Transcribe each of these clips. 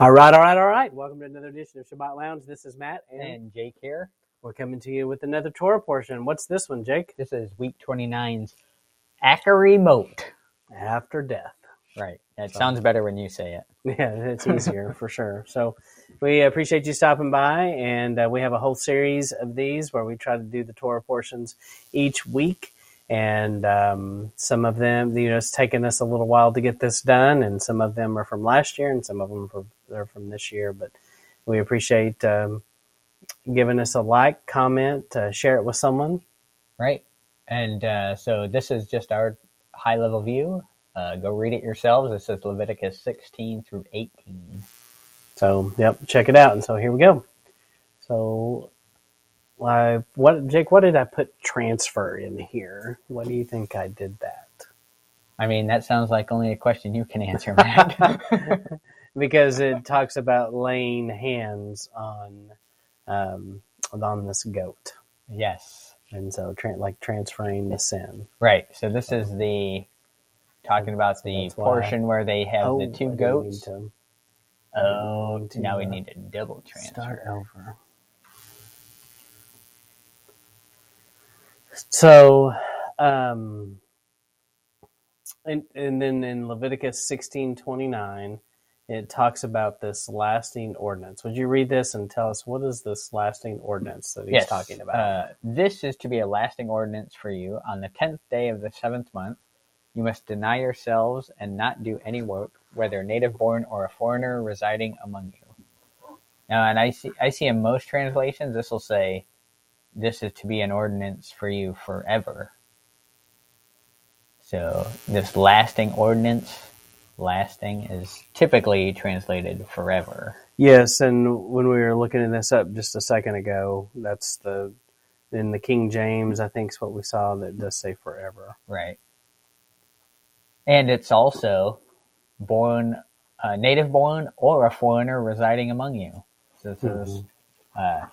All right, all right, all right. Welcome to another edition of Shabbat Lounge. This is Matt, and, And Jake here. we're coming to you with another Torah portion. What's this one, Jake? This is week 29's Acharei Mot. After death. Right. It sounds better when you say it. Yeah, it's easier for sure. So we appreciate you stopping by, and uh, we have a whole series of these where we try to do the Torah portions each week. And um, some of them, you know, it's taken us a little while to get this done, and some of them are from last year, and some of them are, are from this year. But we appreciate um, giving us a like, comment, uh, share it with someone. Right. And uh, so this is just our high level view. Uh, go read it yourselves. This is Leviticus 16 through 18. So, yep, check it out. And so here we go. So, I what Jake? What did I put transfer in here? What do you think I did that? I mean, that sounds like only a question you can answer, Matt. because it talks about laying hands on um, on this goat, yes. and so tra- like transferring the sin. Right. So this is the talking about the That's why- portion where they have Oh, the two goats. mean Oh, to, now we need a double transfer. start over. So, um, and and then in Leviticus sixteen twenty nine, it talks about this lasting ordinance. Would you read this and tell us what is this lasting ordinance that he's yes, talking about? Uh, this is to be a lasting ordinance for you. On the tenth day of the seventh month, you must deny yourselves and not do any work, whether native born or a foreigner residing among you. Now, and I see, I see in most translations, this will say, "This is to be an ordinance for you forever." So, this lasting ordinance, lasting is typically translated forever. Yes, and when we were looking at this up just a second ago, that's the in the King James. I think is what we saw that does say forever. Right. And it's also born, uh, native born or a foreigner residing among you. So this is, uh,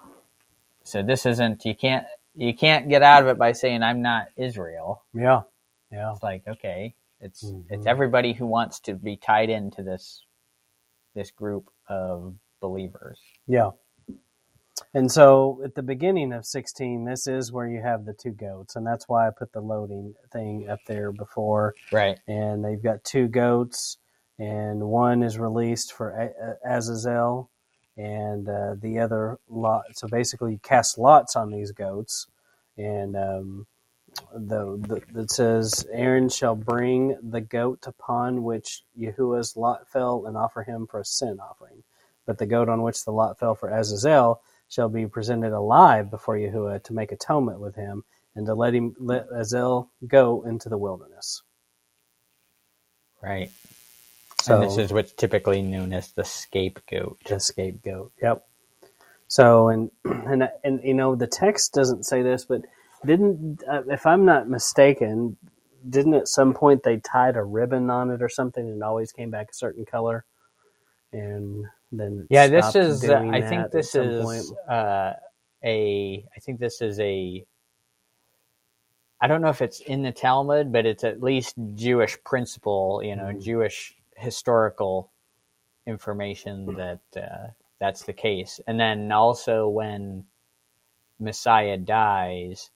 so this isn't you can't you can't get out of it by saying I'm not Israel. Yeah, yeah. It's like okay, it's it's Mhm. everybody who wants to be tied into this this group of believers. Yeah. And so at the beginning of 16, this is where you have the two goats. And that's why I put the loading thing up there before. Right. And they've got two goats, and one is released for Azazel, and uh, the other lot. So basically, you cast lots on these goats. And um, the it says, Aaron shall bring the goat upon which Yahuwah's lot fell and offer him for a sin offering. But the goat on which the lot fell for Azazel shall be presented alive before Yahuwah to make atonement with him, and to let him let Azazel go into the wilderness. Right. So and this is what's typically known as the scapegoat. the scapegoat. Yep. So and and and you know the text doesn't say this, but didn't uh, if I'm not mistaken, didn't at some point they tied a ribbon on it or something and it always came back a certain color, and then Yeah, this is. Uh, I think this is uh, a. I think this is a. I don't know if it's in the Talmud, but it's at least Jewish principle. You know, Mhm. Jewish historical information that uh, that's the case. And then also when Messiah dies,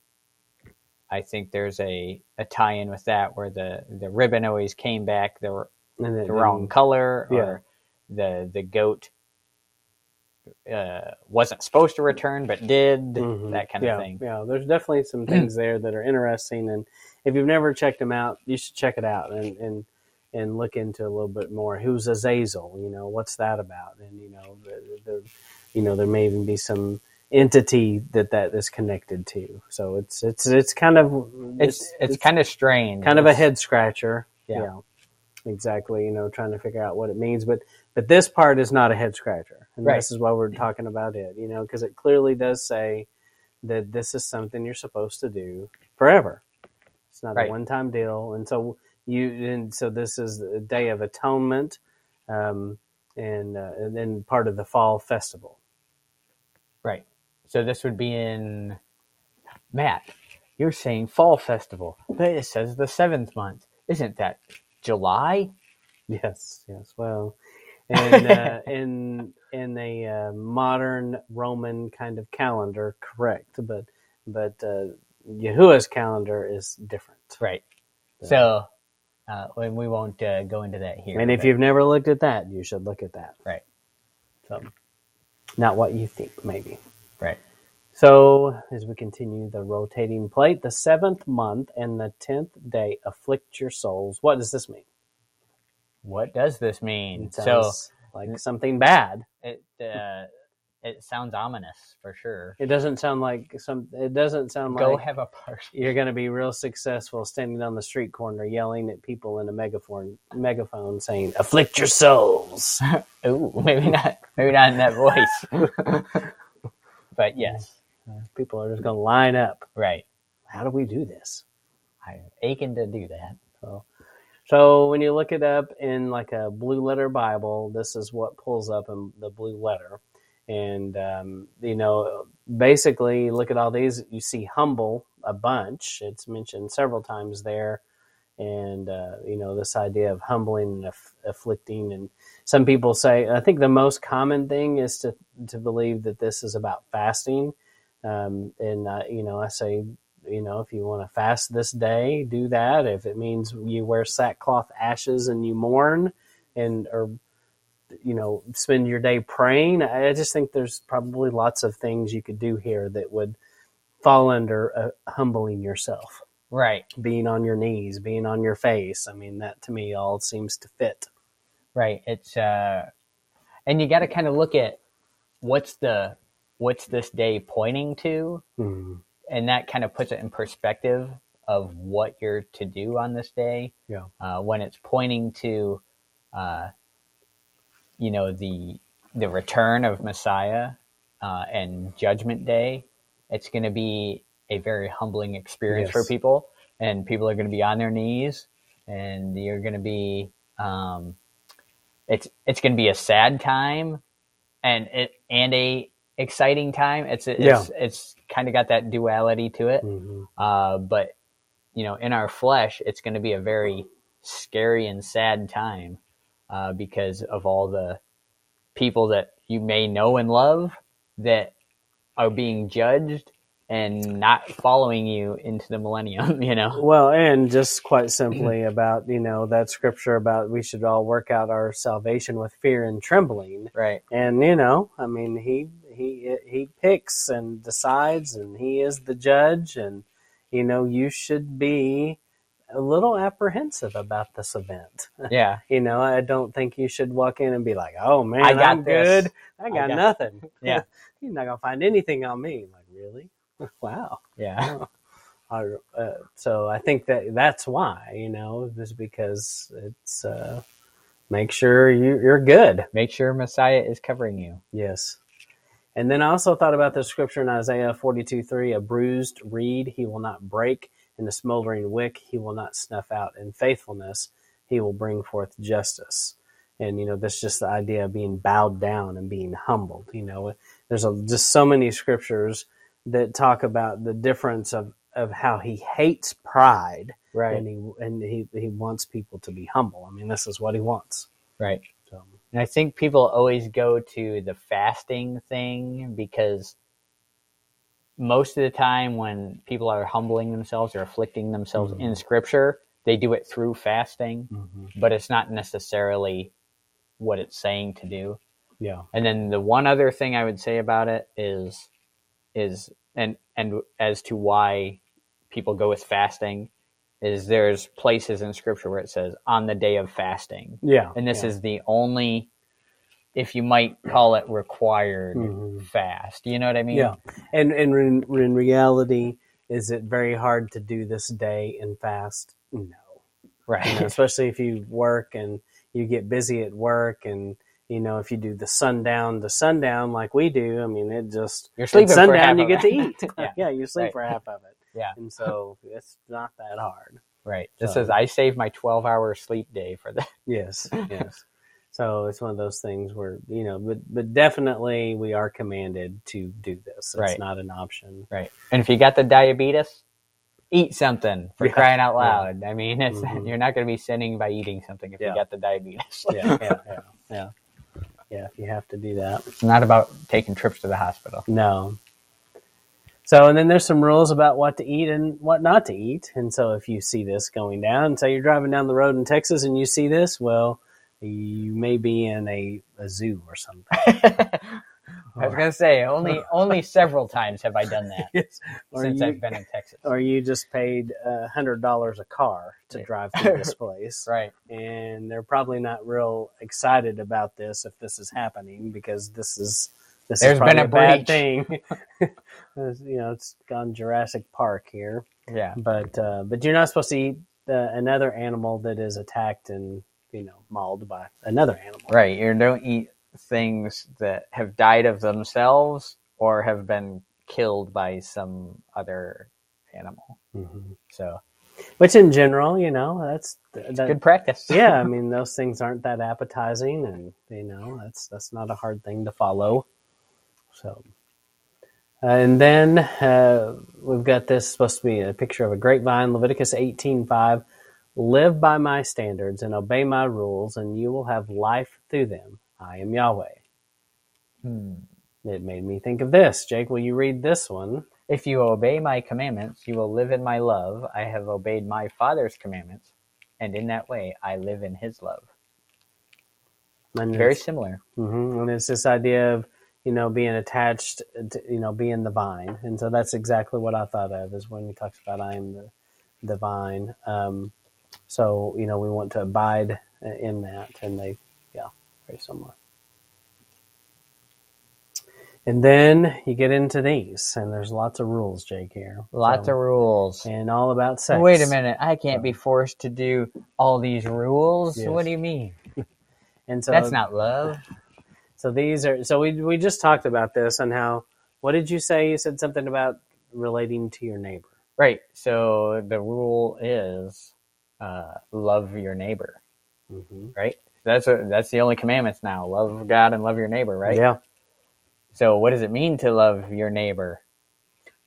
I think there's a, a tie-in with that where the, the ribbon always came back the the wrong color Yeah. or the the goat uh, wasn't supposed to return but did Mhm. that kind yeah, of thing Yeah, there's definitely some things there that are interesting, and if you've never checked them out, you should check it out and and and look into a little bit more. Who's Azazel? You know, what's that about? And you know, the, the, you know, there may even be some entity that that is connected to. So it's it's it's kind of it's it's, kind of strange kind of a head scratcher. Yeah. exactly. You know, trying to figure out what it means, but but this part is not a head scratcher, and Right. this is why we're talking about it. You know, because it clearly does say that this is something you're supposed to do forever. It's not Right. a one time deal, and so you and so this is the day of atonement, um, and uh, and then part of the fall festival. right so this would be in matt you're saying fall festival but it says the seventh month isn't that july Yes, yes. Well, in uh, in in a uh, modern Roman kind of calendar, correct? But but uh, Yahuwah's calendar is different. Right. So, uh, we won't uh, go into that here. And if but- you've never looked at that, you should look at that. Right. So, not what you think, maybe. Right. So, as we continue the rotating plate, the seventh month and the tenth day afflict your souls. What does this mean? What does this mean? It So like something bad. it uh, it sounds ominous for sure. It doesn't sound like some. It doesn't sound Go like have a party. you're going to be real successful standing on the street corner yelling at people in a megaphone, megaphone saying, "Afflict your souls." Ooh, maybe not. Maybe not in that voice. but yes, people are just going to line up. right. How do we do this? I'm aching to do that. So, so when you look it up in like a blue letter Bible, this is what pulls up in the blue letter. And, um, you know, basically, look at all these, you see humble a bunch. It's mentioned several times there. And, uh, you know, this idea of humbling and aff- afflicting. And some people say, I think the most common thing is to, to believe that this is about fasting. Um, and, uh, you know, I say, you know, if you want to fast this day, do that. If it means you wear sackcloth ashes and you mourn and, or, you know, spend your day praying, I just think there's probably lots of things you could do here that would fall under uh, humbling yourself, Right. being on your knees, being on your face. I mean, that to me all seems to fit. Right. It's uh, and you got to kind of look at what's the what's this day pointing to, Hmm. and that kind of puts it in perspective of what you're to do on this day. Yeah. Uh, when it's pointing to, uh, you know, the the return of Messiah uh, and Judgment Day, it's going to be a very humbling experience for people, and people are going to be on their knees, and you're going to be. Um, it's it's going to be a sad time, and it and a exciting time. It's it's Yeah. it's kind of got that duality to it. Mhm. Uh, but you know, in our flesh, it's going to be a very scary and sad time uh, because of all the people that you may know and love that are being judged and not following you into the millennium. You know, Well, and just quite simply about, you know, that scripture about we should all work out our salvation with fear and trembling. right? and you know i mean he he he picks and decides and he is the judge and you know you should be a little apprehensive about this event Yeah, you know i don't think you should walk in and be like oh man I got i'm good i got, got- nothing Yeah. you're not gonna find anything on me like really wow yeah, I, uh, so i think that that's why you know is because it's uh make sure you, you're good make sure Messiah is covering you. Yes. And then I also thought about the scripture in Isaiah 42 3 a bruised reed he will not break, and a smoldering wick he will not snuff out. In faithfulness he will bring forth justice. And, you know, that's just the idea of being bowed down and being humbled. You know, there's a, just so many scriptures that talk about the difference of, of how he hates pride Right, and he and he, he wants people to be humble. I mean, this is what he wants. right. So, And I think people always go to the fasting thing because most of the time when people are humbling themselves or afflicting themselves mm-hmm. in scripture, they do it through fasting, mm-hmm. but it's not necessarily what it's saying to do. yeah. And then the one other thing I would say about it is is and and as to why people go with fasting is there's places in scripture where it says on the day of fasting Yeah. and this yeah. is the only if you might call it required Mhm. fast you know what i mean Yeah, and and in, in reality, is it very hard to do this day and fast? No, right you know, especially if you work and you get busy at work, and you know if you do the sundown to sundown like we do. I mean, it just you're sleeping sundown you get to eat. yeah yeah, you sleep Right. for half of it. Yeah. and so it's not that hard. right this So- says i save my 12 hour sleep day for that Yes, yes. So it's one of those things where you know, but but definitely we are commanded to do this. It's Right. not an option. right and if you got the diabetes eat something for Yeah. crying out Yeah. loud i mean it's Mhm. you're not going to be sinning by eating something if Yeah. you got the diabetes Yeah, yeah, yeah, yeah. If you have to do that. It's not about taking trips to the hospital. No. So, and then there's some rules about what to eat and what not to eat. And so, if you see this going down, say you're driving down the road in Texas and you see this, well, you may be in a, a zoo or something. I was gonna say only only several times have I done that Yes. Since you, I've been in Texas. or you just paid a hundred dollars a car to Yeah. drive through this place, Right. and they're probably not real excited about this if this is happening because this is this There's been a bad thing. you know, it's gone Jurassic Park here. Yeah. but uh, but you're not supposed to eat uh, another animal that is attacked and you know mauled by another animal. Right. You don't eat things that have died of themselves or have been killed by some other animal. Mhm. So Which in general, you know, that's that, good practice. yeah. I mean, those things aren't that appetizing, and you know, that's that's not a hard thing to follow. So, uh, and then uh, we've got this supposed to be a picture of a grapevine, Leviticus eighteen five. Live by my standards and obey my rules, and you will have life through them. I am Yahweh. Hmm. It made me think of this. Jake, will you read this one? If you obey my commandments, you will live in my love. I have obeyed my Father's commandments, and in that way I live in his love. And Very similar. Mhm. And it's this idea of, you know, being attached, to, you know, being the vine. And so that's exactly what I thought of is when he talks about I am the, the vine. Um, so, you know, we want to abide in that. And they, very similar. And then you get into these, and there's lots of rules, Jake, here. Lots So- of rules. And all about sex. Wait a minute. I can't be forced to do all these rules. Yes. What do you mean? And so That's not love. So these are so we we just talked about this and how what did you say? You said something about relating to your neighbor. Right. So the rule is uh, love your neighbor. Mm-hmm. Right. That's a, that's the only commandments now. Love God and love your neighbor. Right. Yeah. So what does it mean to love your neighbor?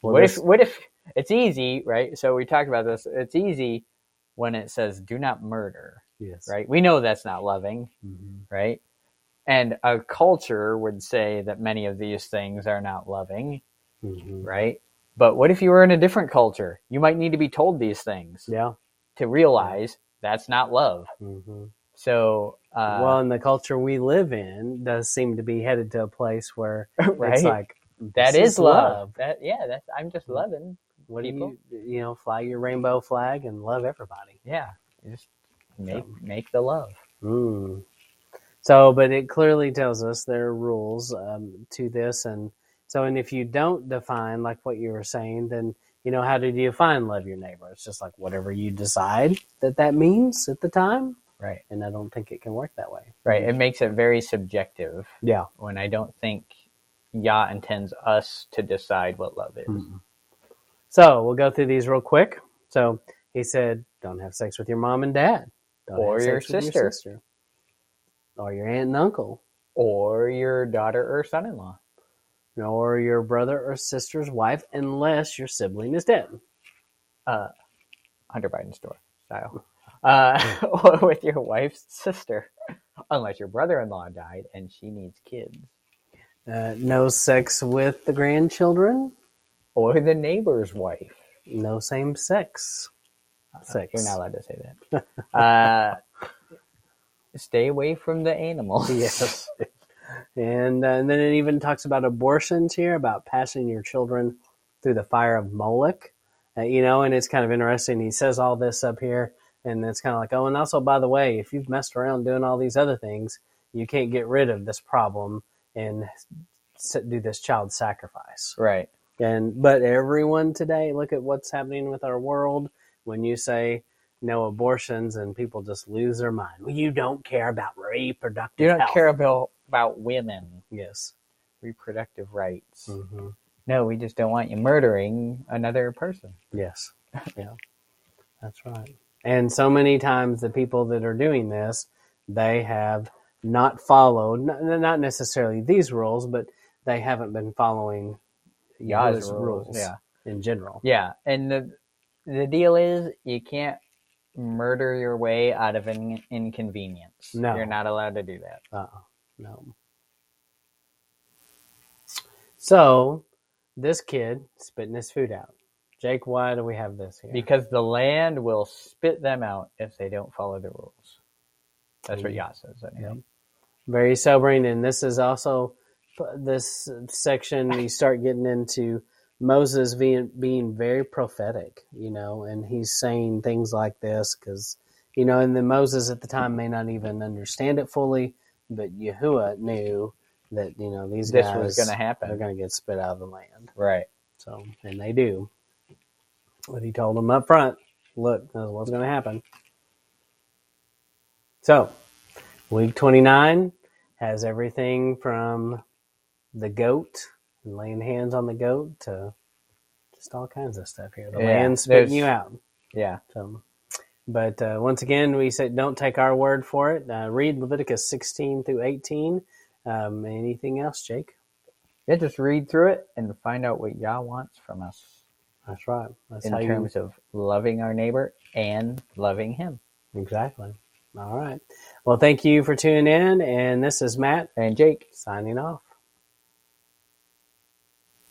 Well, what if what if it's easy? Right. So we talked about this. It's easy when it says do not murder. yes. Right. We know that's not loving. Mhm. Right. And a culture would say that many of these things are not loving. Mhm. Right. But what if you were in a different culture? You might need to be told these things. Yeah. to realize that's not love. hmm So, uh, well, and the culture we live in does seem to be headed to a place where right? it's like that is love. That yeah, that's I'm just loving. What do you you know? Fly your rainbow flag and love everybody. Yeah, just make So- make the love. Mm. So, but it clearly tells us there are rules um, to this, and so, and if you don't define like what you were saying, then you know how do you define love your neighbor? It's just like whatever you decide that that means at the time, Right, and I don't think it can work that way. right. It makes it very subjective Yeah. when I don't think Yah intends us to decide what love is. Mm. So we'll go through these real quick. So he said, "Don't have sex with your mom and dad, don't Or your sex with sister. sister, or your aunt and uncle." Or your daughter or son-in-law. Or your brother or sister's wife, unless your sibling is dead. Uh, Hunter Biden's store style. Uh, or with your wife's sister, unless your brother-in-law died and she needs kids. Uh, no sex with the grandchildren. or the neighbor's wife. No same sex. Sex. You're not allowed to say that. uh, stay away from the animals. Yes. and, uh, and then it even talks about abortions here, about passing your children through the fire of Moloch. Uh, you know, and it's kind of interesting. He says all this up here, and it's kind of like, oh, and also, by the way, if you've messed around doing all these other things, you can't get rid of this problem and do this child sacrifice. Right. And but everyone today, look at what's happening with our world. When you say no abortions, and people just lose their mind. Well, you don't care about reproductive. You don't health. care about, about women, Yes. reproductive rights. hmm No, we just don't want you murdering another person. Yes. Yeah. That's right. And so many times the people that are doing this, they have not followed, not, necessarily these rules, but they haven't been following Yah's rules, rules yeah. in general. Yeah, and the the deal is you can't murder your way out of an inconvenience. No. You're not allowed to do that. Uh, no. So this kid spitting his food out. Jake, why do we have this here? Because the land will spit them out if they don't follow the rules. That's what Mm. Yah says. Anyway. very sobering and this is also this section you start getting into moses being being very prophetic you know and he's saying things like this because you know and then moses at the time may not even understand it fully but yahuwah knew that you know these This guys was going to happen. are going to get spit out of the land Right. so and they do but he told them up front look this is what's going to happen. So week 29 has everything from the goat and laying hands on the goat to just all kinds of stuff here. The Yeah, land spitting you out. Yeah. so but uh, once again we said don't take our word for it. Uh, read leviticus 16 through 18 um, anything else jake? Yeah, just read through it and find out what Yah wants from us that's right that's in how you terms of loving our neighbor and loving him. Exactly. All right. Well, thank you for tuning in. And this is Matt And Jake, signing off.